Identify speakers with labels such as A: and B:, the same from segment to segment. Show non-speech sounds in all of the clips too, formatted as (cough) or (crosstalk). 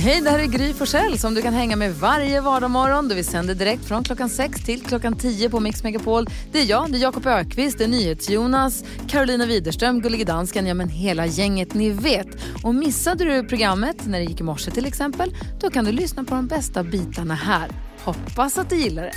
A: Hej, det här är Gry Forssell som du kan hänga med varje vardagsmorgon. Vi sänder direkt från klockan 6 till klockan 10 på Mix Megapol. Det är jag, det är Jakob Ökvist, det är NyhetsJonas, Carolina Widerström, Gullige Dansken, ja men hela gänget ni vet. Och missade du programmet när det gick i morse till exempel, då kan du lyssna på de bästa bitarna här. Hoppas att du gillar det.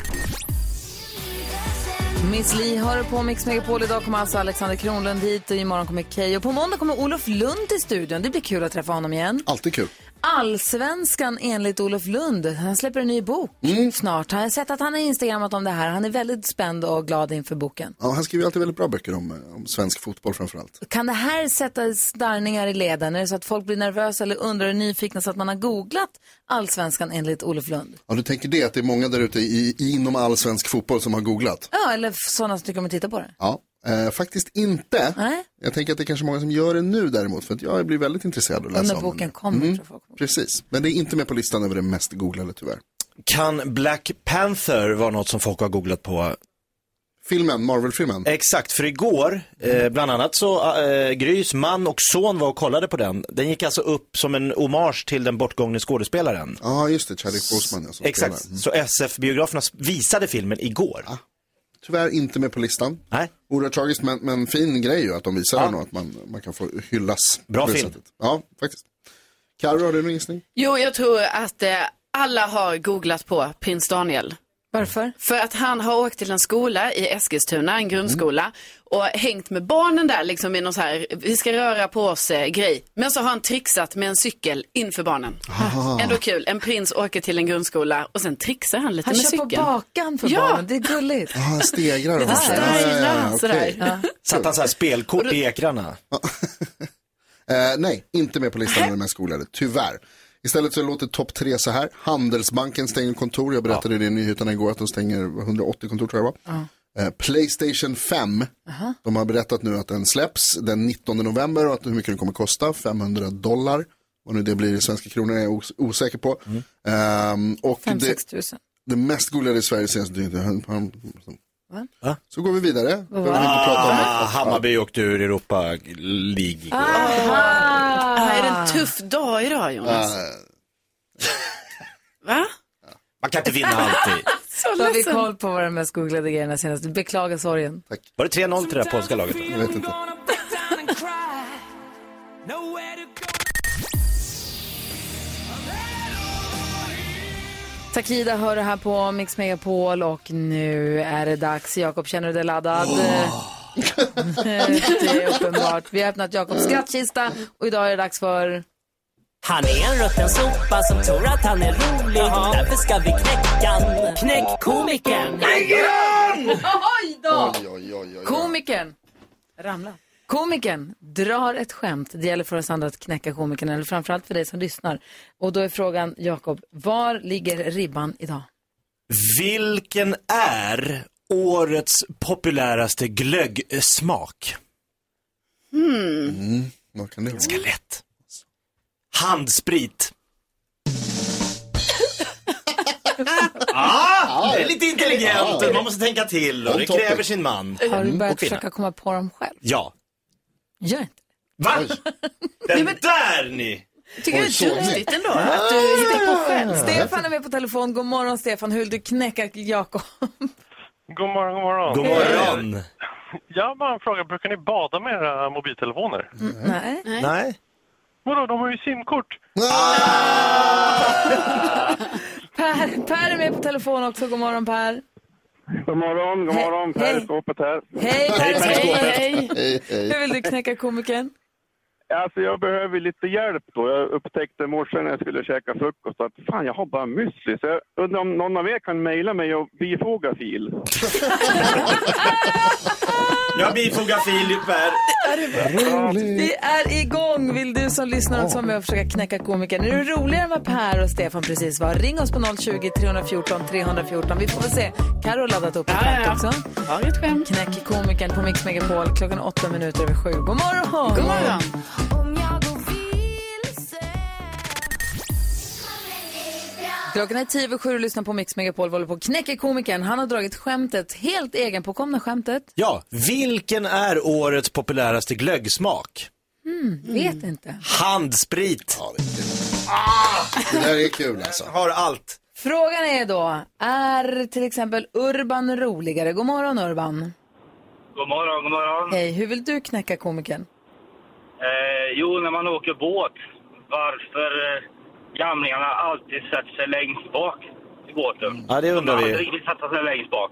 A: Miss Li hör på Mix Megapol. Idag kommer alltså Alexander Kronlund hit och imorgon kommer Keyyo. Och på måndag kommer Olof Lund till studion. Det blir kul att träffa honom igen.
B: Alltid kul.
A: Allsvenskan enligt Olof Lund. Han släpper en ny bok snart. Har jag sett att han har instagrammat om det här. Han är väldigt spänd och glad inför boken.
B: Ja, han skriver alltid väldigt bra böcker om, eh, om svensk fotboll framförallt.
A: Kan det här sätta starrningar i leden? Är det så att folk blir nervösa eller undrar och nyfikna så att man har googlat Allsvenskan enligt Olof Lund?
B: Ja, du tänker det att det är många där ute i, inom all svensk fotboll som har googlat?
A: Ja, eller sådana som tycker om att titta på det.
B: Ja, eh, faktiskt inte.
A: Nej.
B: Jag tänker att det är kanske många som gör det nu däremot, för att jag blir väldigt intresserad av att läsa
A: när
B: om
A: boken
B: den.
A: kommer
B: Mm,
A: tror folk.
B: Precis, men det är inte med på listan över det mest googlade tyvärr.
C: Kan Black Panther vara något som folk har googlat på?
B: Filmen, Marvel-filmen.
C: Exakt, för igår, eh, bland annat så, eh, Grys man och son var och kollade på den. Den gick alltså upp som en hommage till den bortgångne skådespelaren.
B: Ja, just det, Chadwick Boseman.
C: Exakt.
B: Mm.
C: så SF-biograferna visade filmen igår.
B: Tyvärr inte med på listan.
C: Nej.
B: Oerhört tragiskt, men, men fin grej ju att de visar den och att man, man kan få hyllas.
C: Bra film.
B: sättet. Ja, faktiskt. Carro, har du någon gissning?
D: Jo, jag tror att eh, alla har googlat på prins Daniel.
A: Varför?
D: För att han har åkt till en skola i Eskilstuna, en grundskola, och hängt med barnen där liksom i någon så här, vi ska röra på oss eh, grej. Men så har han trixat med en cykel inför barnen. Ändå kul, en prins åker till en grundskola och sen trixar han lite
A: Han
D: med
A: kör på
D: cykeln.
A: bakan för
D: Ja.
A: barnen. Det är gulligt.
B: Ja, han stegrar.
D: Lite stylar, sådär.
C: Satt han så här spelkort i ekrarna? (laughs)
B: Eh, nej, inte med på listan över de mest googlade, tyvärr. Istället så låter topp tre så här. Handelsbanken stänger kontor. Jag berättade det i nyheterna igår att de stänger 180 kontor tror jag det var. Eh, Playstation 5. De har berättat nu att den släpps den 19 november och att hur mycket den kommer kosta. 500 dollar. Vad nu det blir i svenska kronor är jag os- osäker på. Ehm, och
A: 5-6
B: det, det mest googlade i Sverige senaste
C: Va?
B: Så går vi vidare. Behöver vi inte prata om
C: Ah, Hammarby åkte ur Europa League igår.
D: Ah, är det en tuff dag idag Jonas? (laughs) Va?
C: Man kan inte vinna alltid. (laughs)
D: Så
A: Då har vi koll på vad de mest googlade grejerna senaste. Beklagar sorgen.
C: Var det 3-0 till det här polska laget?
B: jag vet inte. (laughs)
A: Takida hör det här på Mix Megapol och nu är det dags. Jakob, känner du dig laddad? det är uppenbart. Vi har öppnat Jakobs skrattkista och idag är det dags för...
E: Han är en rutten sopa som tror att han är rolig. Därför ska vi knäcka. Knäck komikern.
A: Oj då!
B: Oj, oj, oj, oj.
A: Komikern. Ramla. Komikern drar ett skämt. Det gäller för oss andra att knäcka komikern, eller framförallt för dig som lyssnar. Och då är frågan, Jakob, var ligger ribban idag?
C: Vilken är årets populäraste glöggsmak?
B: Vad kan det vara?
C: Ganska lätt. Handsprit. (laughs) ah, det är lite intelligent. Man måste tänka till och det kräver sin man.
A: Har du börjat
C: Och kvinna.
A: försöka komma på dem själv?
C: Ja.
A: Gör inte
C: Va? Den där ni!
D: Tycker
B: Oj,
D: det är duktigt ändå att du hittar på själv.
A: Stefan är med på telefon. God morgon Stefan. Hur vill du knäcka Jakob?
F: God morgon, god morgon.
C: God morgon.
F: Jag har bara en fråga. Brukar ni bada med era mobiltelefoner?
A: Nej.
C: Nej.
F: Vadå, de har ju simkort.
A: Per, per är med på telefon också. God morgon Per.
F: God morgon, god morgon.
A: Hej.
F: Per i skåpet här.
A: Hej Per.
C: Hej, Per i skåpet.
D: Hej, hej.
B: Hej, hej.
A: Hur vill du knäcka komikern?
G: Alltså jag behöver lite hjälp då. Jag upptäckte i morse när jag skulle käka frukost att fan, jag har bara müsli. Så jag undrar om någon av er kan mejla mig och bifoga fil. (laughs)
C: Jag bifogar Filip här.
A: Vi är igång! Vill du som lyssnar också vara med och försöka knäcka komikern? Är du roligare än vad Per och Stefan precis var? Ring oss på 020 314 314. Vi får väl se. Carro har laddat upp ett
D: Ja, ja,
A: skämt
D: ja.
A: också.
D: Skämt.
A: Knäck komikern på Mix Megapol klockan åtta minuter över sju. God morgon!
D: God morgon.
A: Klockan är tio över sju och lyssnar på Mix Megapol. Vi håller på knäcka komikern. Han har dragit skämtet, helt egenpåkomna skämtet.
C: Ja, vilken är årets populäraste glöggsmak?
A: Hmm, vet inte.
C: Handsprit.
B: Det där är kul alltså.
C: Har allt.
A: Frågan är då, är till exempel Urban roligare? God morgon Urban.
H: God morgon, god morgon.
A: Hej, hur vill du knäcka komikern?
H: Eh, jo, när man åker båt, varför eh, gamlingarna alltid sätter sig längst bak i båten.
C: Ja, det undrar
H: De
C: vi.
H: har aldrig riktigt sätta sig längst bak.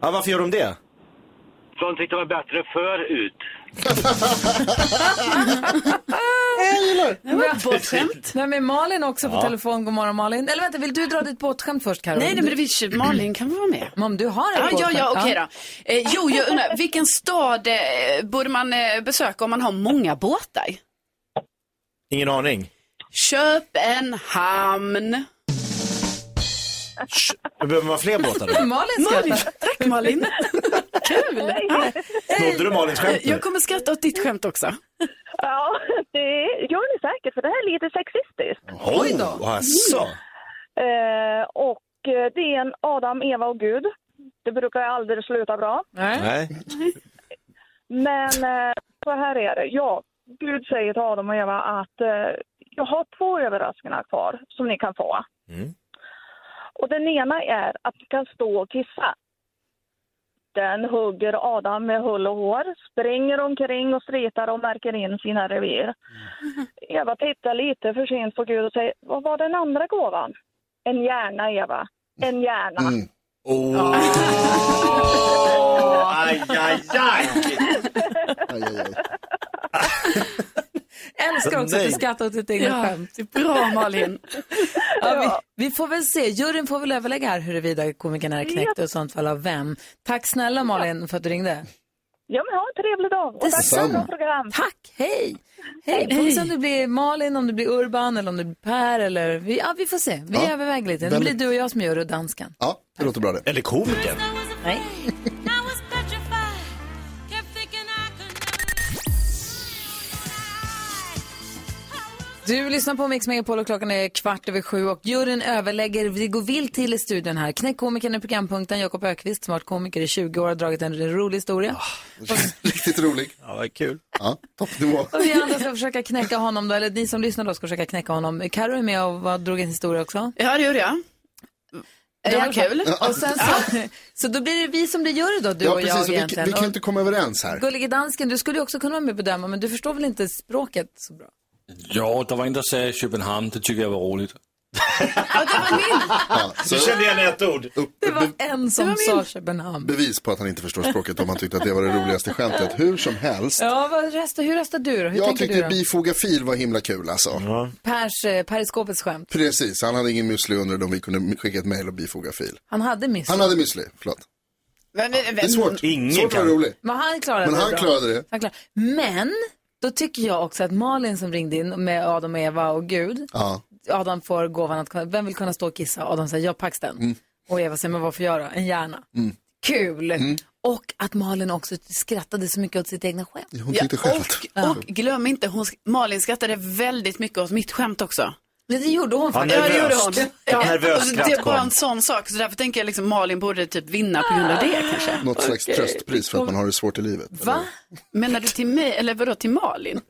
C: Ja, varför gör de det?
H: För de tyckte det var bättre förut. (laughs)
A: Det var ett båtskämt. Vem är Malin också på telefon? God morgon Malin. Eller vänta, vill du dra ditt båtskämt först Karo?
D: Nej, nej, men vill Malin kan vara med.
A: Men om du har ett
D: Ja, ja,
A: båtskämt.
D: ja, okej då. Eh, jo, jag undrar, vilken stad eh, borde man eh, besöka om man har många båtar?
C: Ingen aning.
D: Köpenhamn.
C: Då behöver man fler båtar då? (laughs)
A: Malin
D: skrattar. Tack Malin. (laughs) Kul.
C: Snodde du Malins skämt nu?
D: Jag kommer skratta åt ditt skämt också.
I: Ja, det gör ni säkert, för det här är lite sexistiskt.
C: Oj då. Asså.
I: Eh, och eh, det är en Adam, Eva och Gud. Det brukar aldrig sluta bra.
C: Nej.
I: Men eh, så här är det. Ja, Gud säger till Adam och Eva att eh, jag har två överraskningar kvar som ni kan få. Och den ena är att du kan stå och kissa. Den hugger Adam med hull och hår, springer omkring och stritar och märker in sina revir. Eva tittar lite för sent på Gud och säger, vad var den andra gåvan? En hjärna, Eva. En hjärna.
C: Oh. (laughs) aj, aj, aj. (laughs) (laughs)
A: Älskar också att du skrattar åt ditt eget
D: Ja,
A: skämt.
D: det är bra Malin. (laughs)
A: Ja, vi, vi får väl se. Juryn får väl överlägga här huruvida komikern är knäckt och i sånt fall av vem. Tack snälla Malin för att du ringde.
I: Ja, men ha en trevlig dag. Och tack för ett program.
A: Tack, hej! Hej, får vi se om det blir Malin, om det blir Urban eller om det blir Per eller... Vi, ja, vi får se. Vi
B: Ja.
A: överväger lite. Det blir du och jag som gör och dansken.
B: Ja, det låter bra det.
C: Eller komikern.
A: Nej. (laughs) Du lyssnar på Mix Megapol och klockan är kvart över sju och juryn överlägger. Vi går vilt till i studion här. Knäckkomikern i programpunkten, Jakob Ökvist, smart komiker i 20 år, har dragit en rolig historia. (laughs)
B: Riktigt rolig.
C: Ja, vad kul.
B: Ja, toppnivå.
A: Och vi andra ska försöka knäcka honom då, eller ni som lyssnar då ska försöka knäcka honom. Karo är med och vad, drog en historia också.
D: Ja, det gjorde jag. Det var kul.
A: Och sen så, (laughs) så då blir det vi som blir jury då, du
B: ja,
A: och jag
B: precis. och Vi,
A: egentligen.
B: vi kan inte komma överens här.
A: Gullige dansken, du skulle ju också kunna vara med och bedöma, men du förstår väl inte språket så bra?
J: Ja, der var en, der sagde København. Det tycker jag var roligt.
B: Ja,
C: Du kände igen ett ord.
A: Det var en som sa Köpenhamn.
B: Bevis på att han inte förstår språket om han tyckte att det var det roligaste skämtet. Hur som helst.
A: Ja, vad röstar, hur röstar du då? Hur
B: Jag tyckte
A: du då?
B: bifoga fil var himla kul alltså.
A: Pers, eh, periskopets skämt.
B: Precis, han hade ingen müsli under dem vi kunde skicka ett mejl och bifoga fil.
A: Han hade miss.
B: Han hade müsli, förlåt.
D: Men, men,
B: Det är svårt. svårt att vara rolig.
A: Men han klarade
B: Men
A: det
B: han
A: bra.
B: klarade det.
A: Han klarade. Men, då tycker jag också att Malin som ringde in med Adam och Eva och Gud,
B: Ja.
A: Adam får gåvan att kunna, vem vill kunna stå och kissa? Adam säger, jag Paxton.
B: Mm.
A: Och Eva säger, men varför göra? En hjärna. Kul! Och att Malin också skrattade så mycket åt sitt egna skämt.
B: Hon tyckte själv att...
D: Och glöm inte, hon, Malin skrattade väldigt mycket åt mitt skämt också.
A: Ja, det gjorde hon
D: Ja,
A: faktiskt.
D: det gjorde hon. Ja.
C: Nervös
D: det
C: skratt
D: bara
C: kom.
D: en sån sak, så därför tänker jag liksom Malin borde typ vinna på grund av det kanske.
B: Något slags
D: Okej.
B: tröstpris för att man har det svårt i livet.
D: Va? Menar du till mig, eller vadå till Malin?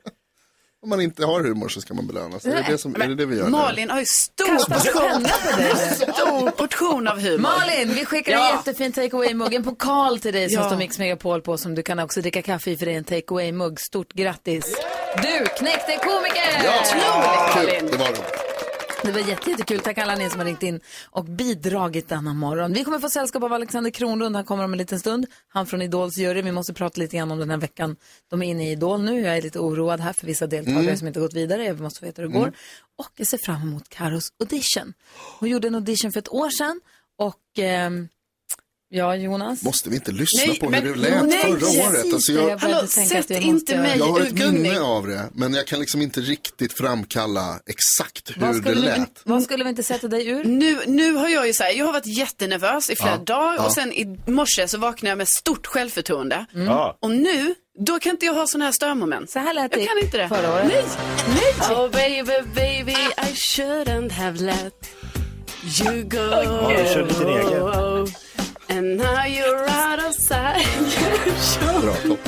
B: Om man inte har humor så ska man belönas. Är det det, som, är det, det vi gör? nu?
D: Malin har ju stor portion, (laughs) stor portion av humor.
A: Malin, vi skickar en
D: Ja.
A: jättefin take away-mugg, en pokal till dig som
D: Ja.
A: står Mix Megapol på som du kan också dricka kaffe i för det är en take away-mugg. Stort grattis! Du knäckte komiker!
B: Ja, kul. Det var roligt.
A: Det var jätte, jättekul. Tack alla ni som har ringt in och bidragit denna morgon. Vi kommer få sällskap av Alexander Kronlund. Han kommer om en liten stund. Han från Idols jury. Vi måste prata lite grann om den här veckan. De är inne i Idol nu. Jag är lite oroad här för vissa deltagare
K: Mm.
A: som inte gått vidare. Jag måste få veta hur det går.
K: Mm.
A: Och jag ser fram emot Karos audition. Hon gjorde en audition för ett år sedan. Och ehm, ja, Jonas?
B: Måste vi inte lyssna
A: Nej,
B: på
A: men-
B: hur det lät
A: Nej,
B: förra
A: precis
B: året? Alltså jag,
A: Jag började tänka att vi måste-
B: jag har ett minne av det, men jag kan liksom inte riktigt framkalla exakt hur det
A: skulle, vi,
B: lät.
A: vad skulle vi inte sätta dig ur?
D: Nu, nu har jag ju så här, jag har varit jättenervös i flera
B: Ja,
D: dagar
B: ja.
D: och sen i morse så vaknade jag med stort självförtroende.
A: Mm.
C: Ja.
D: Och nu, då kan inte jag ha sådana här störmoment.
A: Så här lät
D: jag
A: det
D: kan inte det.
A: förra året.
D: Nej, nej. Oh baby, baby, I shouldn't have let you go.
C: Ja, du körde lite din egen.
D: And now you're out of sight.
B: Bra,
D: show
B: topp.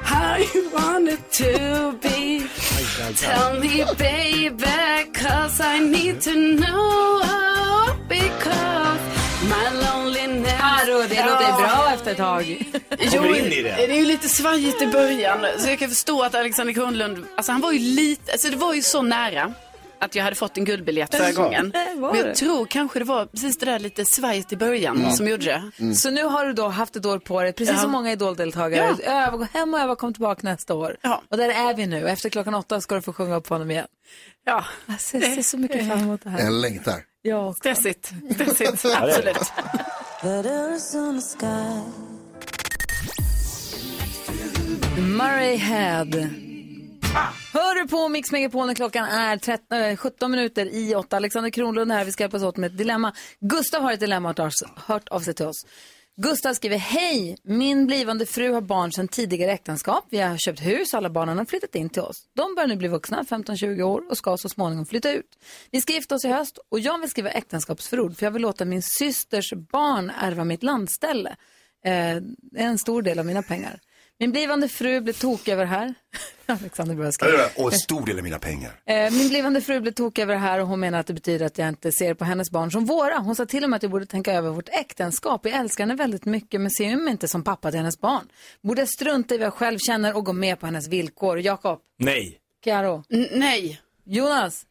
D: how you want it to be. Tell me baby, cause I need to know. Because my loneliness.
A: Karo, det låter bra efter ett tag.
D: Jo, det är ju lite svajigt i början. Så jag kan förstå att Alexander Kronlund, alltså han var ju lite, alltså det var ju så nära att jag hade fått en guldbiljett förra gången. Men jag tror kanske det var precis det där lite svajigt i början
A: Mm.
D: som gjorde det.
A: Så nu har du då haft ett år på dig, precis
D: Ja.
A: som många idoldeltagare. Öva, gå hem och öva kom tillbaka nästa år. Och där är vi nu. Efter klockan åtta ska du få sjunga upp för honom igen.
D: Ja.
A: Jag ser, ser så mycket fram emot det här.
B: Jag längtar.
A: Ja,
D: Stressigt. Stressigt,
B: Ja,
D: absolut.
A: Murray Head. Hör du på Mix Megapol när klockan är 13, äh, 17 minuter i 8. Alexander Kronlund här, vi ska hjälpas åt med ett dilemma. Gustav har ett dilemma och har hört av sig till oss. Gustav skriver, hej, min blivande fru har barn sedan tidigare äktenskap. Vi har köpt hus, och alla barnen har flyttat in till oss. De börjar nu bli vuxna, 15-20 år och ska så småningom flytta ut. Vi ska gifta oss i höst och jag vill skriva äktenskapsförord för jag vill låta min systers barn ärva mitt landställe. Eh, en stor del av mina pengar. Min blivande fru blev tokig över det här. (laughs) Alexander börjar skriva.
L: Och en stor del av mina pengar.
A: Eh, Min blivande fru blev tokig över det här och hon menar att det betyder att jag inte ser på hennes barn som våra. Hon sa till och med att jag borde tänka över vårt äktenskap. Jag älskar henne väldigt mycket men ser mig inte som pappa till hennes barn. Borde jag strunta i vad jag själv känner och gå med på hennes villkor? Jakob,
C: Nej.
A: Karo,
D: nej.
A: Jonas,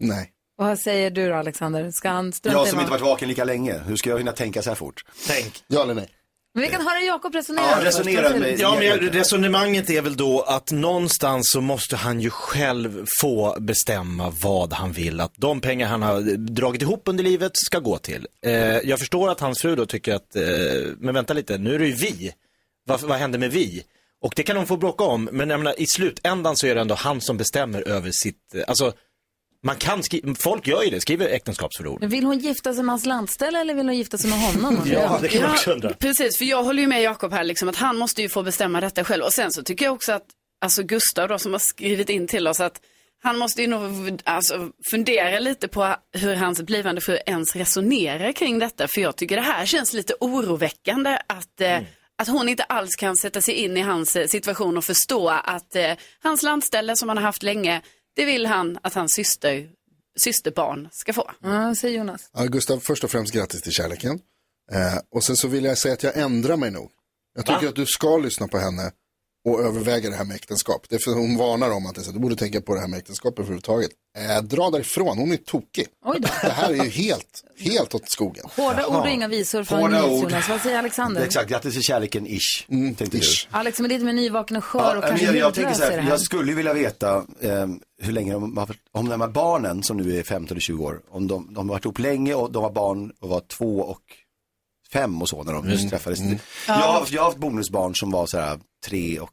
B: Nej.
A: vad säger du då Alexander? Ska han strunta
L: Jag
A: i
L: som
A: vad...
L: inte varit vaken lika länge, hur ska jag hinna tänka så här fort?
C: Tänk.
B: Ja eller nej?
A: Men vi kan höra Jakob resonera.
L: Ja, resonera med-?
C: Ja, men resonemanget är väl då att någonstans så måste han ju själv få bestämma vad han vill att de pengar han har dragit ihop under livet ska gå till. Eh, jag förstår att hans fru då tycker att, eh, men vänta lite, nu är det ju vi. Vad, vad händer med vi? Och det kan de få bråka om, men jag menar, i slutändan så är det ändå han som bestämmer över sitt, eh, alltså, man kan skriva, folk gör ju det, skriver äktenskapsförord.
A: Vill hon gifta sig med hans landställe eller vill hon gifta sig med honom? (laughs)
C: Ja, det kan man också undra.
D: Precis, för jag håller ju med Jakob här, liksom, att han måste ju få bestämma detta själv. Och sen så tycker jag också att, alltså Gustav då som har skrivit in till oss, att han måste ju nog alltså, fundera lite på hur hans blivande fru ens resonerar kring detta. För jag tycker det här känns lite oroväckande att, eh, att hon inte alls kan sätta sig in i hans eh, situation och förstå att eh, hans landställe som han har haft länge, det vill han att hans syster, systerbarn ska få.
A: Ja, säger Jonas.
B: Ja, Gustav, först och främst grattis till kärleken. Eh, och sen så vill jag säga att jag ändrar mig nog. Jag tycker
C: Va?
B: att du ska lyssna på henne och överväga det här med äktenskap. Det är för hon varnar om att det är så, du borde tänka på det här med äktenskap överhuvudtaget. Eh, dra därifrån, hon är tokig. Det här är ju helt, helt åt skogen.
A: Hårda ord och inga visor från. Jonas. Vad säger Alexander?
L: Exakt, grattis till kärleken ish, tänkte
B: ish.
A: Alex, men lite mer nyvaken och skör
L: Ja,
A: och kanske
L: jag, jag tänker så här,
A: här.
L: jag skulle ju vilja veta eh, hur länge de har, om de här barnen som nu är 15 eller 20 år, om de, de har varit ihop länge och de var barn och var två och fem och så när de just träffades. Jag, har, jag har haft bonusbarn som var så här tre och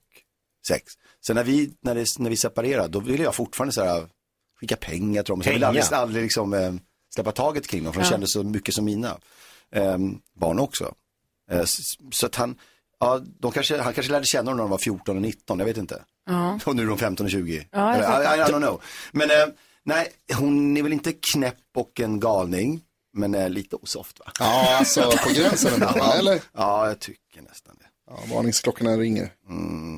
L: sex. Sen när vi, när, det, när vi separerade, då ville jag fortfarande så här skicka pengar till dem. Så jag ville aldrig, aldrig liksom, eh, släppa taget kring dem, för de
C: Ja.
L: kände så mycket som mina eh, barn också. Eh, s- så att han, ja, de kanske, han kanske lärde känna dem när de var 14 och 19, jag vet inte.
A: Ja. (laughs)
L: Och nu är de 15 och 20.
A: Ja, jag
L: Eller. I, I don't know. Men eh, nej, hon är väl inte knäpp och en galning, men eh, lite osoft va?
B: Ja, alltså på gränsen ändå,
L: ja,
B: eller?
L: Ja, jag tycker nästan det.
B: Ja, varningsklockorna ringer.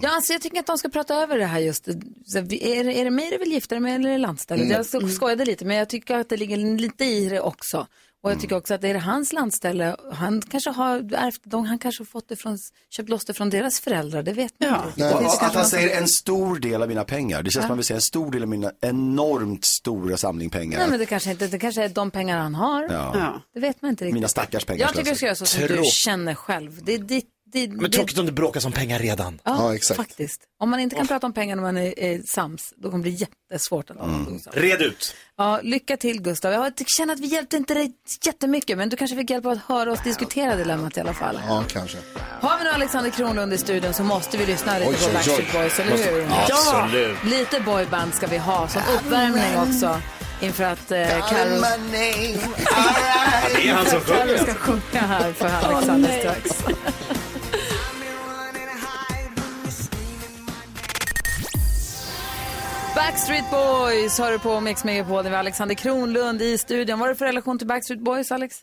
A: Ja, alltså jag tycker att de ska prata över det här just. Så, är, det- är det mig du vill gifta dig med eller är det landstället?
B: Mm.
A: Jag skojade lite, men jag tycker att det ligger lite i det också. Och jag tycker också att det är hans landställe. Han kanske har ärvt han kanske har fått det från, köpt loss det från deras föräldrar, det vet man inte.
L: Och
A: kanske
L: att han säger en stor del av mina pengar. Det känns
A: Ja.
L: som man vill säga en stor del av mina enormt stora samling pengar.
A: Nej men det kanske inte, det kanske är de pengar han har.
L: Ja. Ja.
A: Det vet man inte riktigt.
L: Mina stackars pengar.
A: Jag tycker du ska göra så som du
C: Tråk-
A: känner själv. Det är ditt, det,
C: Men
A: det-
C: tråkigt om det bråkas om pengar redan.
A: Ja, faktiskt. Om man inte kan prata om pengar när man är, är sams, då kommer det bli jättesvårt att
C: Mm. Red ut.
A: Ja, lycka till Gustav. Jag känner att vi hjälpte inte dig jättemycket, men du kanske fick hjälp av att höra oss diskutera dilemmat i alla fall.
B: Ja, kanske.
A: Har vi nu Alexander Kronlund i studion så måste vi lyssna lite
B: Oj,
A: på. Backstreet Boys, eller
B: Måste-
A: hur?
B: Absolut.
A: Ja, lite boyband ska vi ha som uppvärmning också. Inför att eh, Carro...
C: det sjunger.
A: ska sjunga här för Alexander strax. Backstreet Boys har du på Mix Megapol. Det var Alexander Kronlund i studion. Vad har du för relation till Backstreet Boys, Alex?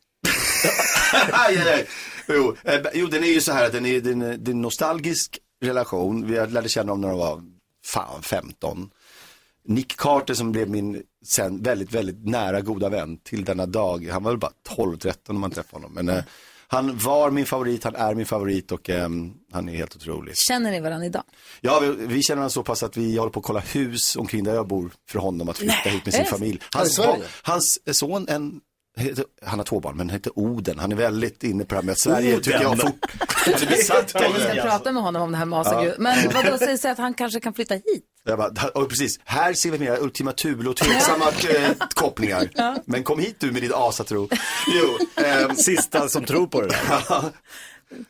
L: aj, aj, aj. Jo, eh, jo, den är ju så här att den är, den, är- det är en nostalgisk relation. Vi lärde känna dem när de var fan 15. Nick Carter som blev min sen väldigt, väldigt nära goda vän till denna dag. Han var väl bara 12-13 när man träffade honom. Men eh, han var min favorit, han är min favorit och ehm, han är helt otrolig.
A: Känner ni varandra idag?
L: Ja, vi, vi känner varandra så pass att vi håller på att kolla hus omkring där jag bor för honom att flytta
A: Nej.
L: hit med sin familj. Hans, barn- hans son, en, han har två barn, men han heter Oden. Han är väldigt inne på det här med att Sverige
A: Oden?
L: tycker jag fort. (laughs) Han
A: Vi ska prata med honom om det här med
L: Ja.
A: Asagud. Men vad då säger att han kanske kan flytta hit?
L: Jag bara, och precis, här ser vi mer Ultima Thule och tveksamma eh, kopplingar. Men kom hit du med ditt asatro. Jo, (laughs) ehm,
C: Sista som tror på det där. (laughs)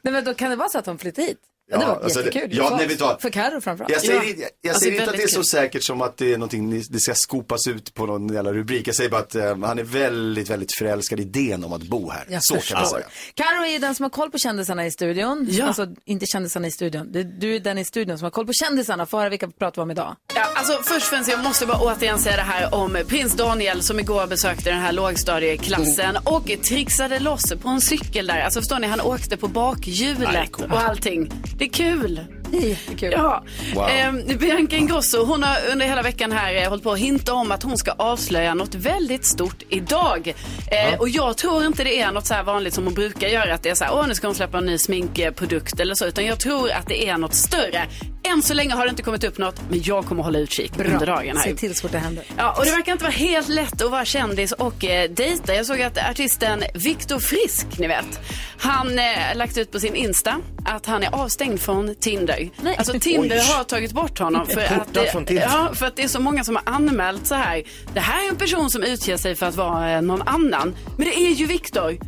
A: Nej, men då kan det vara så att de flyttar hit? Ja,
L: Ja,
A: det var
L: alltså det-
A: jättekul.
L: ja,
A: för,
L: nej, vet du
A: för Carro framförallt.
L: Jag säger,
A: Ja.
L: inte- jag, jag
A: Alltså,
L: säger inte att det är så
A: kul.
L: säkert som att det är någonting ni- det ska skopas ut på någon jävla rubrik. Jag säger bara att eh, han är väldigt, väldigt förälskad i idén om att bo här.
A: Jag
L: så kan man
A: förstår.
L: säga.
A: Carro är ju den som har koll på kändisarna i studion.
D: Ja.
A: Alltså inte kändisarna i studion. Det- Du är den i studion som har koll på kändisarna. Få höra vilka vi pratar om idag.
D: Ja, alltså först och främst, jag måste bara återigen säga det här om prins Daniel som igår besökte den här lågstadieklassen och trixade loss på en cykel där. Alltså förstår ni, han åkte på bakhjulet och allting. Det är kul.
A: Det (laughs) är jättekul.
D: Ja.
A: Wow.
D: Ehm, Bianca Ingrosso, hon har under hela veckan här eh, hållit på att hinta om att hon ska avslöja något väldigt stort idag. Eh, Och jag tror inte det är något så här vanligt som hon brukar göra, att det är så här, åh nu ska hon släppa en ny sminkprodukt eller så, utan jag tror att det är något större. Än så länge har det inte kommit upp något, men jag kommer hålla utkik under dagen här.
A: Se till så fort det händer.
D: Ja, och det verkar inte vara helt lätt att vara kändis och eh, dejta. Jag såg att artisten Viktor Frisk, ni vet, han eh, lagt ut på sin Insta att han är avstängd från Tinder. Alltså Tinder
C: Oj.
D: har tagit bort honom för att, det, ja, för att det är så många som har anmält så här. Det här är en person som utger sig för att vara eh, någon annan. Men det är ju Viktor.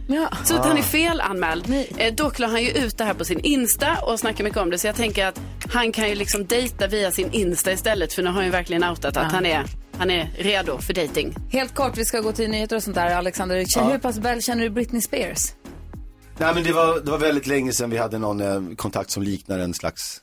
D: Så att han är felanmäld. Eh, dock la han ju ut det här på sin Insta och snackar mycket om det. Så jag tänker att han kan ju liksom dejta via sin Insta istället. För nu har han ju verkligen outat att
A: Ja.
D: han, är, han är redo för dating.
A: Helt kort, vi ska gå till nyheter och sånt där. Alexander,
L: Ja.
A: hur pass väl känner du Britney Spears?
L: Nej men det var, det var väldigt länge sedan vi hade någon eh, kontakt som liknar en slags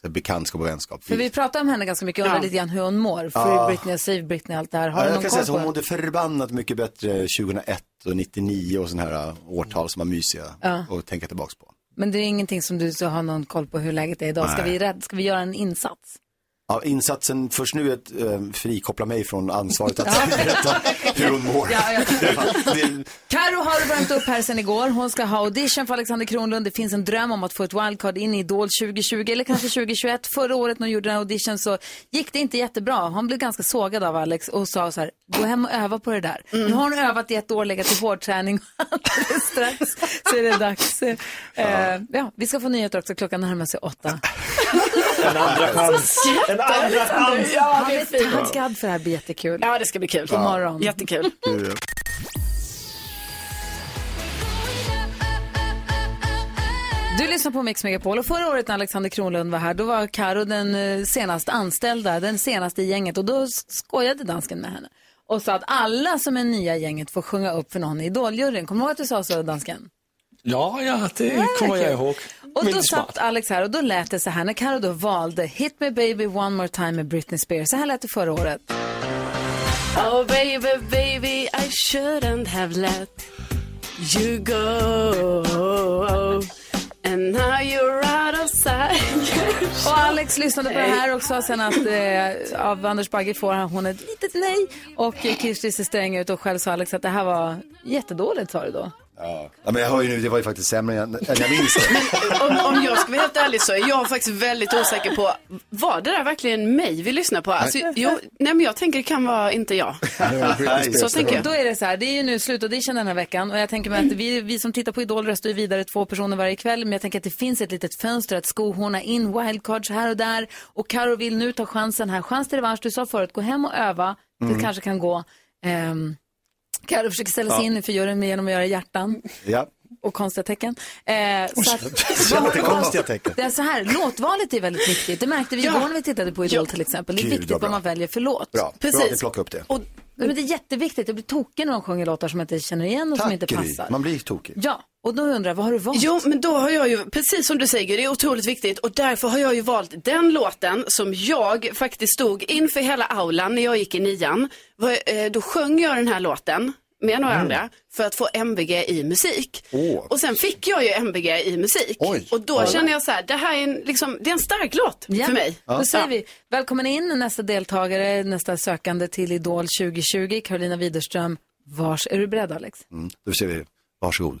L: så här, bekantskap och vänskap.
A: För vi pratar om henne ganska mycket och undrar
L: Ja.
A: lite grann hur hon mår. Free
L: Ja.
A: Britney, Save Britney, allt det här. Har
L: Ja,
A: du
L: jag
A: någon
L: kan
A: koll
L: säga hon mådde förbannat mycket bättre 2001 och 99 och sådana här uh, årtal som var mysiga
A: Ja.
L: tänka tillbaks på.
A: Men det är ingenting som du så har någon koll på hur läget är idag. Ska
L: Nej.
A: vi, rädd, ska vi göra en insats?
L: Ja, insatsen först nu är att eh, frikoppla mig från ansvaret att (laughs) berätta hur hon mår.
A: Ja, jag (laughs)
L: det,
A: Karo har värmt upp här sen igår. Hon ska ha audition för Alexander Kronlund. Det finns en dröm om att få ett wildcard in i Idol 2020 eller kanske 2021. Förra året när hon gjorde den här audition så gick det inte jättebra. Han blev ganska sågad av Alex och sa så här, gå hem och öva på det där. Nu har hon övat i ett år, legat i hårdträning. (laughs) Alldeles strax så är det dags. Eh, ja, vi ska få nyheter också. Klockan närmar sig åtta.
C: En andra chans. En andra chans.
D: Ja, det är fint.
A: taggad för det här blir jättekul.
D: Ja, det ska bli kul.
A: God morgon.
D: Jättekul. (laughs)
A: Du lyssnar på Mix Megapol och förra året när Alexander Kronlund var här då var Karo den eh, senast anställda, den senaste i gänget och då skojade dansken med henne och sa att alla som är nya i gänget får sjunga upp för någon i Idoljuryn. Kommer du ihåg att du sa så dansken?
J: Ja, ja, det kommer jag ihåg.
A: Och då satt Alex här och då lät det så här när Karo då valde Hit Me Baby One More Time med Britney Spears. Så här lät det förra året.
D: Oh baby, baby, I shouldn't have let you go. And now you're out of sight.
A: Och Alex lyssnade på det här och sa sen att eh, av Anders Bagge får hon ett litet nej. Och Kirsti ser sträng ut och själv sa Alex att det här var jättedåligt sa du då.
L: Ja. ja, men jag hör ju nu, det var ju faktiskt sämre än, än jag minns.
D: Om, om jag ska vara helt ärlig så är jag faktiskt väldigt osäker på, var det där verkligen mig vi lyssnar på? Alltså, jo, nej men jag tänker det kan vara inte jag. Så tänker jag.
A: Då är det så här, det är ju nu slutaudition den här veckan och jag tänker mig att vi, vi som tittar på Idol röstar ju vidare två personer varje kväll men jag tänker att det finns ett litet fönster att skohorna in wildcards här och där och Karo vill nu ta chansen här. Chans till revansch, du sa förut, gå hem och öva, det
L: Mm.
A: kanske kan gå. Um, Karo försöker ställa sig
L: Ja.
A: in för juryn genom att göra hjärtan
L: Ja.
A: Och konstiga tecken. Eh, så att,
L: Jättekonstiga tecken.
A: det är så här, låtvalet är väldigt viktigt. Det märkte vi
D: Ja.
A: igår när vi tittade på Idol till exempel. Det är
L: Gud,
A: viktigt
L: vad
A: man väljer för låt.
L: Bra, bra att upp det.
A: Och, men det är jätteviktigt. Jag blir tokig när de sjunger låtar som jag inte känner igen och som inte
L: Gry.
A: passar.
L: Man blir tokig.
A: Ja, och då undrar jag, vad har du valt?
D: Jo, men då har jag ju, precis som du säger, det är otroligt viktigt och därför har jag ju valt den låten som jag faktiskt stod inför hela aulan när jag gick i nian. Eh, Då sjöng jag den här låten med några
B: Mm.
D: andra för att få MVG i musik.
L: Åh.
D: Och sen fick jag ju MVG i musik. Och då
A: Ja.
D: känner jag så här, det här är en, liksom, det är en stark låt
A: Ja,
D: för mig.
A: Då säger vi välkommen in nästa deltagare, nästa sökande till Idol 2020, Carolina Widerström. Vars, är du beredd Alex?
L: Mm. Då ser vi, varsågod.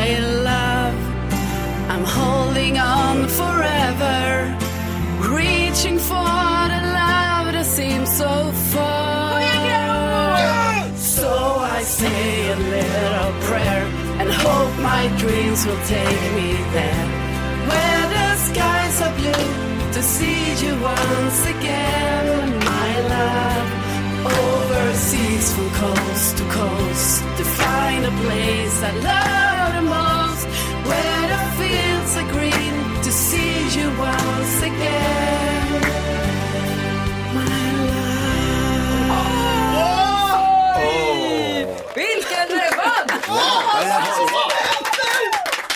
D: holding on forever, reaching for the love that seems so far. So I say a little prayer and hope my dreams will take me there, where the skies are blue, to see you once again, my love. Overseas from coast to coast to find a place I love the most, where the fields are green, to see you once again. My love.
A: Vilken revansch!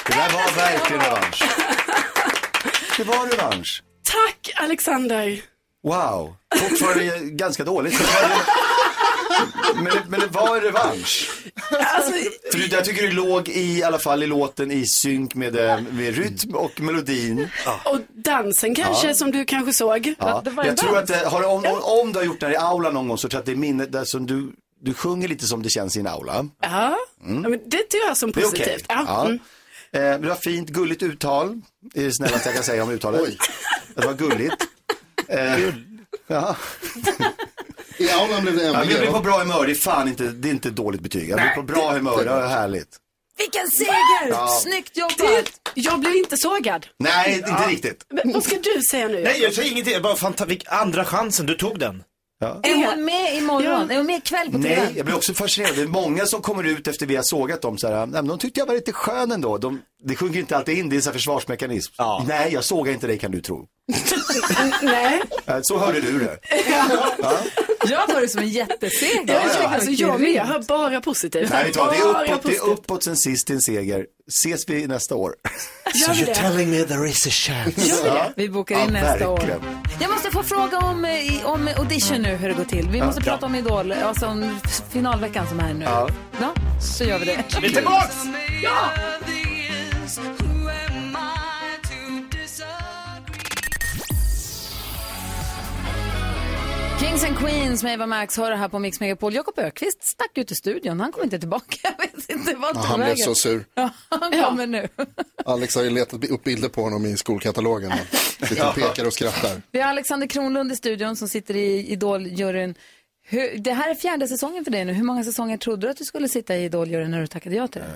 L: Det där var verkligen revansch. (laughs) Det var revansch.
D: Tack Alexander.
L: Wow, fortfarande ganska dåligt. Men det, men det var en revansch.
D: Alltså,
L: För jag tycker du låg i, i alla fall i låten i synk med, eh, med rytm och melodin.
D: Och dansen kanske
L: Ja.
D: som du kanske såg.
L: Ja. Jag tror att det, har, du- om, om, om du har gjort det här i aula någon gång så tror jag att det är minnet där som du, du sjunger lite som det känns i en aula.
D: Ja,
L: Mm.
D: men det tycker jag som
L: Det är okej.
D: positivt. Ja.
L: Ja.
D: Mm.
L: Eh, du har fint, gulligt uttal. Det är det snällaste jag kan säga om uttalet. Att det var gulligt. Eh, ja.
B: I aulan blev det
L: Ja, men
B: MVG.
L: jag blir på bra humör, det är fan inte, det är inte dåligt betyg. Jag blir på bra humör, det är härligt.
A: Vilken seger!
L: Ja.
A: Snyggt jobbat!
D: Jag blev inte sågad.
L: Nej, inte riktigt.
D: Men vad ska du säga nu?
C: Nej, jag säger ingenting. Jag Bara vilk, andra chansen, du tog den.
L: Ja.
A: Är hon med imorgon? Är hon med ikväll på TV?
L: Nej, jag blir också fascinerad. Det är många som kommer ut efter vi har sågat dem så här, de tyckte jag var lite skön ändå. De, det sjunker inte alltid in, det är en sån här försvarsmekanism. Nej, jag sågar inte dig kan du tro. (laughs)
D: Nej.
L: Eh, Så hörde du det.
A: Jag tar det som en jätteseger.
D: Ja, ja. Alltså, jag, med, jag hör bara positivt.
L: Nej, det, är uppåt, det är uppåt sen sist till en seger. Ses vi nästa år?
D: Gör vi det?
C: me there is a chance.
D: Gör vi det?
A: Vi bokar in
L: Ja,
A: nästa
L: verkligen.
A: år. Jag måste få fråga om, eh, om audition nu, hur det går till. Vi
L: Ja.
A: måste prata om Idol, alltså om finalveckan som är nu.
L: Ja.
A: Ja, så gör vi det.
C: Vi är tillbaks!
A: Ja! Kings and Queens med Eva Max hör det här på Mix Megapol. Jakob Ökvist stack ut i studion. Han kommer inte tillbaka. (laughs) Jag vet inte vart
B: Ja, han blev så sur.
A: Ja, han kommer nu. (laughs)
B: Alex har ju letat upp bilder på honom i skolkatalogen. Lite (laughs) pekar och skrattar.
A: Vi har Alexander Kronlund i studion som sitter i Idol-juryn. Det här är fjärde säsongen för dig nu. Hur många säsonger trodde du att du skulle sitta i Idol-juryn när du tackade ja till det?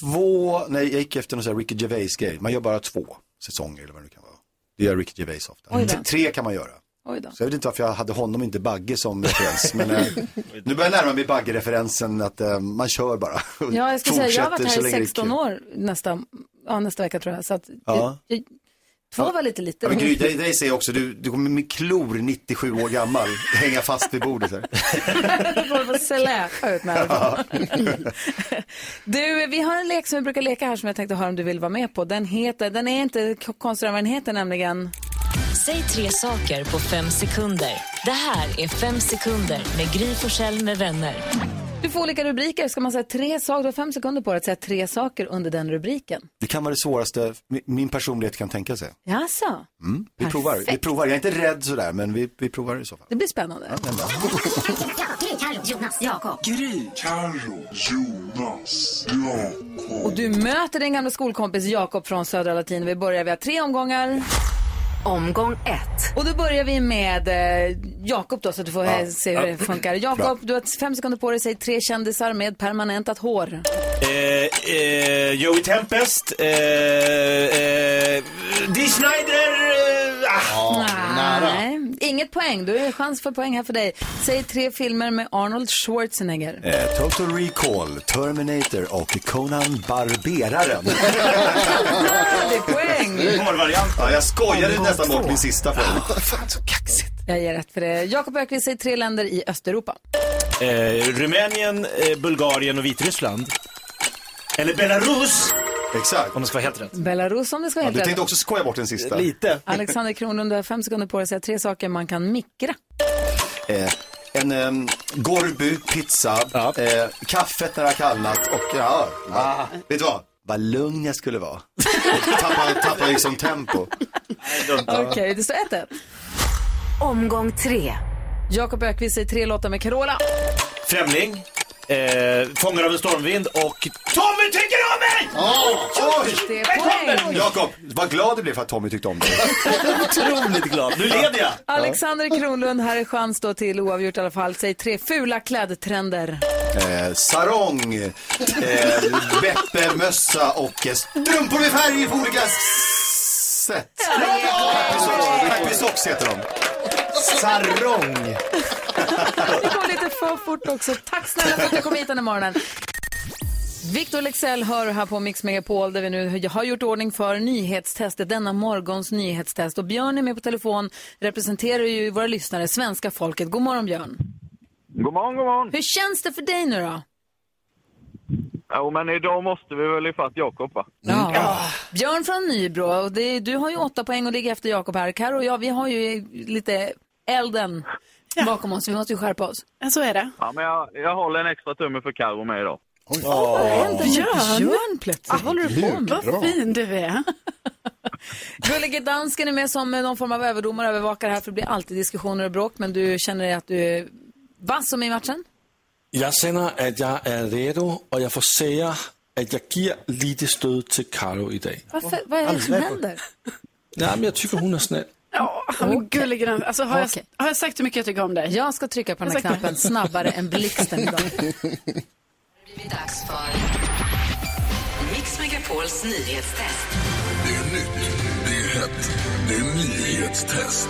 L: Två, nej jag gick efter någon sån här Ricky Gervais-grej. Man gör bara två säsonger eller vad det nu kan vara. Det gör Ricky Gervais ofta. Tre kan man göra.
A: Oj då.
L: Så jag vet inte varför jag hade honom, inte Bagge som referens. Men eh, (laughs) nu börjar jag närma mig Bagge-referensen att eh, man kör bara.
A: Ja, jag ska säga, jag har varit här i
L: länge det är
A: 16
L: kul.
A: år nästa, ja, nästa vecka tror jag. Så att,
L: Ja.
A: jag, två var lite lite.
L: Ja, men Gry, dig, dig säger jag också, du, du kommer med klor 97 år gammal, (laughs) hänga fast vid bordet här.
A: Jag får släpa ut härifrån. Du, vi har en lek som vi brukar leka här som jag tänkte höra om du vill vara med på. Den heter, den är inte konstigare än vad den heter nämligen.
K: Säg tre saker på fem sekunder. Det här är Fem sekunder med Gry Forssell med vänner.
A: Du får olika rubriker. Ska man säga tre saker, du har fem sekunder på dig att säga tre saker under den rubriken.
L: Det kan vara det svåraste mi- min personlighet kan tänka sig.
A: Jaså?
L: Mm, vi provar, vi provar. Jag är inte rädd sådär, men vi, vi provar i så fall.
A: Det blir spännande. (laughs)
M: Gry, Carro, Jonas, Jakob. Gry, Carro, Jonas, Jakob.
A: Och du möter din gamla skolkompis Jakob från Södra Latin. Vi börjar, vi har tre omgångar. Omgång ett. Och då börjar vi med eh, Jakob då, så att du får
C: Ja.
A: eh, se hur det funkar. Jakob, du har fem sekunder på dig. Säg tre kändisar med permanentat hår.
C: Eh, eh, Joey Tempest, eh, eh, Dee Snider, ah.
A: Nej, inget poäng. Då är det chans för poäng här för dig. Säg tre filmer med Arnold Schwarzenegger.
L: Eh, Total Recall, Terminator och Conan Barberaren. (laughs)
A: det är poäng.
L: Ja, jag skojade nästan bort min sista fråga.
A: Jag ger rätt för det. Jakob Öqvist säger tre länder i Östeuropa.
C: Eh, Rumänien, eh, Bulgarien och Vitryssland. Eller Belarus!
L: Exakt.
C: Om det ska vara helt rätt.
A: Belarus om det ska vara
L: Ja,
A: helt
L: du
A: rätt.
L: tänkte också skoja bort den sista.
C: Lite.
A: Alexander Kronlund, du har fem sekunder på dig att säga tre saker man kan mikra.
L: Eh, en um, Gorby pizza, eh, kaffet när det har kallnat och ja, va, vet du vad? Vad lugn jag skulle vara. Tappar, tappar liksom tempo.
A: Okej, det står 1-1. Omgång tre. Jakob Öqvist säger tre låtar med Carola.
C: Främling, eh, Fångar av en stormvind och Tommy tycker om mig!
L: oj!
A: Det är poäng.
L: Jakob, vad glad du blev för att Tommy tyckte om dig. (laughs)
C: Otroligt glad. Nu leder jag.
A: Alexander Kronlund, här är chans då till oavgjort i alla fall. Säg tre fula klädtrender.
L: Eh, sarong, eh, Beppe, mössa och eh, strumpor med färg på olika sätt. Happy Socks heter de.
C: Sarong. (laughs)
A: Lite för fort också. Tack snälla för att du kom hit den här morgonen. Victor Lexell hör här på Mix Megapol där vi nu har gjort ordning för nyhetstestet, denna morgons nyhetstest. Och Björn är med på telefon, representerar ju våra lyssnare, svenska folket. God morgon Björn.
G: God morgon, god morgon.
A: Hur känns det för dig nu då?
G: Jo, men idag måste vi väl ifatt Jakob, va?
A: Ja. Björn från Nybro, och det, du har ju åtta poäng och ligger efter Jakob här. Karo och jag, vi har ju lite elden bakom oss. Vi måste ju skärpa oss.
D: Så är det.
G: Ja, men jag, jag håller en extra tumme för Carro med idag.
A: Vad hände med
D: Björn?
A: Björn plötsligt? Vad håller du på med?
D: Vad fin du är. (laughs)
A: Gullige dansken är med som någon form av överdomare och övervakare här för det blir alltid diskussioner och bråk. Men du känner dig att du är vass som i matchen?
J: Jag känner att jag är redo och jag får säga att jag ger lite stöd till Karo idag.
A: Varför, vad är det som händer?
J: Nej, men jag tycker hon är snäll.
D: Ja, han är gullig. grann. Alltså, har,
A: Okej.
D: jag, har jag sagt hur mycket jag tycker om dig?
A: Jag ska trycka på den här knappen snabbare än blixten idag. (laughs)
K: Det är dags för Mix Megapols nyhetstest.
M: Det är nytt, det är hett, det är nyhetstest.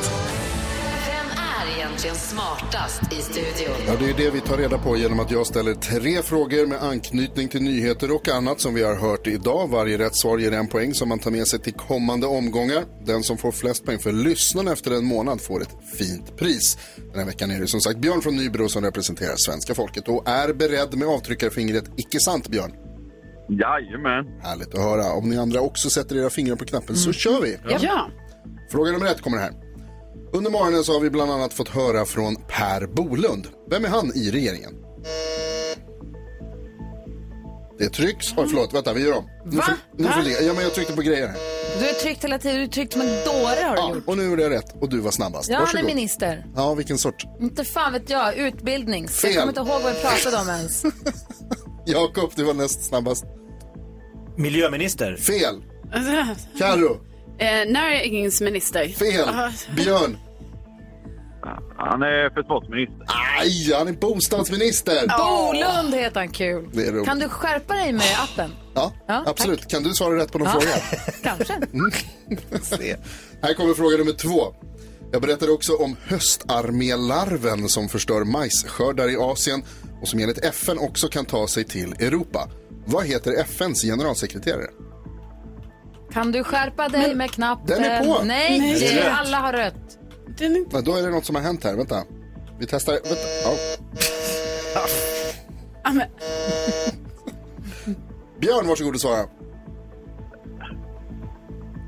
K: Egentligen smartast i studion?
B: Ja, det är det vi tar reda på genom att jag ställer tre frågor med anknytning till nyheter och annat som vi har hört idag. Varje rätt svar ger en poäng som man tar med sig till kommande omgångar. Den som får flest poäng för lyssnarna efter en månad får ett fint pris. Den här veckan är det som sagt Björn från Nybro som representerar svenska folket och är beredd med avtryckarfingret icke sant Björn.
G: Jajamän.
B: Härligt att höra. Om ni andra också sätter era fingrar på knappen så kör vi.
D: Ja.
B: Fråga nummer ett kommer här. Under morgonen så har vi bland annat fått höra från Per Bolund. Vem är han i regeringen? Det trycks. Oj, förlåt. Vänta, vi gör om. Nu
A: Va?
B: får, nu får. Ja, men jag tryckte på grejer här.
A: Du har tryckt hela tiden, du har tryckt som en dåre har du
B: Ja,
A: gjort.
B: och nu gjorde jag rätt. Och du var snabbast.
A: Ja, han är
B: Varsågod.
A: minister.
B: Ja, vilken sort?
A: Inte fan vet jag, utbildning.
B: Fel.
A: Jag kommer inte ihåg vad vi pratade om ens. (laughs)
B: Jakob, du var näst snabbast.
C: Miljöminister.
B: Fel. Carro.
D: Eh, näringsminister.
B: Fel.
D: Ah,
B: Björn.
G: Han är försvarsminister.
B: Aj, han är bostadsminister.
A: Bolund heter han, kul.
B: Det är roligt.
A: Kan du skärpa dig med appen?
B: Ja,
A: Ja,
B: absolut. Kan du svara rätt på någon
A: Ja.
B: fråga? (laughs)
A: Kanske.
B: Se. Här kommer fråga nummer två. Jag berättade också om höstarmélarven som förstör majsskördar i Asien och som enligt FN också kan ta sig till Europa. Vad heter FNs generalsekreterare?
A: Kan du skärpa dig med knappen?
B: den är på.
A: Nej,
B: Nej.
A: alla har rött.
B: Ja, då är det något som har hänt här. Vänta. Vi testar. Vänta. Ja. (laughs) Björn, varsågod och svara.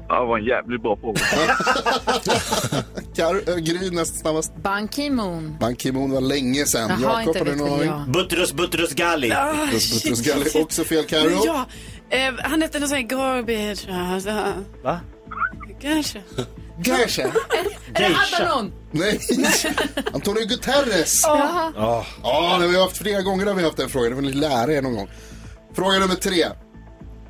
G: Ja, det var en jävligt bra fråga. (laughs)
B: Kar, äh, Gry näst snabbast.
A: Ban Ki-Moon.
B: Ban Ki-Moon var länge sedan.
A: Jaha,
B: Jakob,
A: inte
B: har du någon aning?
A: jag.
C: Buttrus Buttrus Galli.
D: Ah,
B: Buttrus Buttrus Galli,
D: shit.
B: också fel Carro.
D: Ja, eh, han hette någon sån här garbage. Alltså.
C: Va?
D: Kanske.
B: Geisha.
A: Är det Abaddon?
B: Nej, (laughs) Antonio Guterres. Ja, ja det har vi haft flera gånger har vi haft den frågan. Det får ni lära er någon gång. Fråga nummer tre.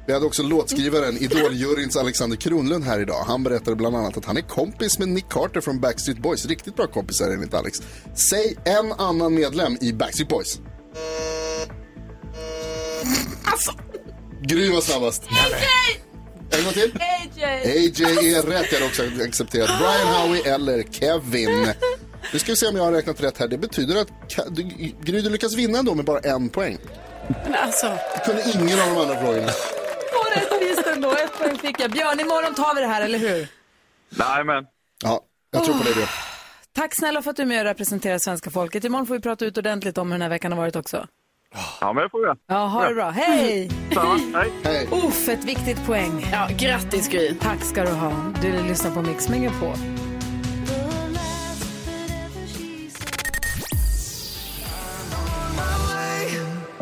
B: Vi hade också låtskrivaren, Idoljuryns Alexander Kronlund här idag. Han berättade bland annat att han är kompis med Nick Carter från Backstreet Boys. Riktigt bra kompisar enligt Alex. Säg en annan medlem i Backstreet Boys.
D: Alltså.
B: Gry var snabbast. En gång till.
A: AJ!
B: AJ är rätt. Jag har också accepterat Brian Howie eller Kevin. Nu ska vi se om jag har räknat rätt här. Det betyder att Ka- du, Gry, du lyckas vinna ändå med bara en poäng.
D: Men alltså.
B: Du kunde ingen av de andra frågorna.
A: Två rätt visst ändå. Ett poäng fick jag. Björn, imorgon tar vi det här, eller hur?
G: Nej, men.
B: Ja, jag tror på det. Björn.
A: Tack snälla för att du är med och representerar svenska folket. Imorgon får vi prata ut ordentligt om hur den här veckan har varit också.
G: Ja, men det får jag.
A: Ja, ha det bra. Hej!
G: Samma. Hej.
B: Hej.
A: Uff, ett viktigt poäng.
D: Ja, grattis Gry.
A: Tack ska du ha. Du lyssnar på Mix Megapol.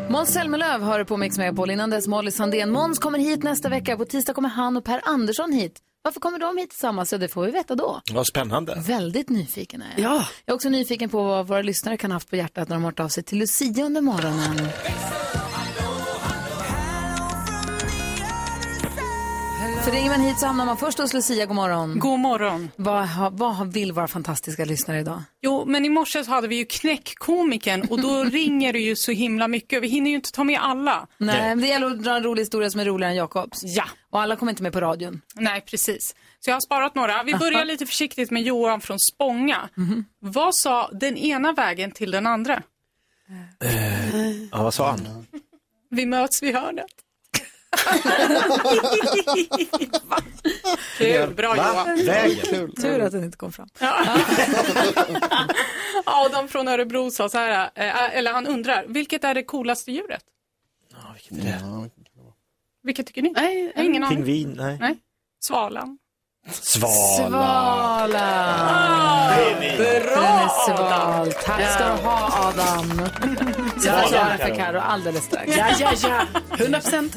A: Måns Zelmerlöw hör på Mix Megapol. Innan dess Molly Sandén. Måns kommer hit nästa vecka. På tisdag kommer han och Per Andersson hit. Varför kommer de hit tillsammans? Ja, det får vi veta då.
C: Vad spännande.
A: Väldigt nyfiken är jag.
D: Ja.
A: Jag är också nyfiken på vad våra lyssnare kan ha haft på hjärtat när de har hört av sig till Lucia under morgonen. Ringer man hit så hamnar man först hos Lucia. God morgon.
N: God morgon.
A: Vad, vad vill våra fantastiska lyssnare idag?
N: Jo, men i morse hade vi ju knäckkomikern och då (laughs) ringer det ju så himla mycket. Vi hinner ju inte ta med alla.
A: Nej, men det gäller att dra en rolig historia som är roligare än Jakobs.
N: Ja.
A: Och alla kommer inte med på radion.
N: Nej, precis. Så jag har sparat några. Vi börjar (laughs) lite försiktigt med Johan från Spånga. Vad sa den ena vägen till den andra?
C: Ja, vad sa han?
N: Vi möts vid hörnet. Kul, bra? Johan.
C: Vägen?
A: Tur att den inte kom fram.
N: Adam från Örebro sa så här, eh, eller han undrar, vilket är det coolaste djuret?
C: Vilket är det?
N: Vilket tycker ni?
D: Nej,
N: ingen aning.
C: Pingvin? Nej.
N: Nej. Svalan.
C: Svala.
A: Svala!
N: Bra,
A: Den är sval. Tack ska
D: Ja.
A: du ha, Adam. Jag
D: Ja,
A: får svara
D: ja.
A: för Karo alldeles strax.
D: Ja, ja, ja. 100 procent.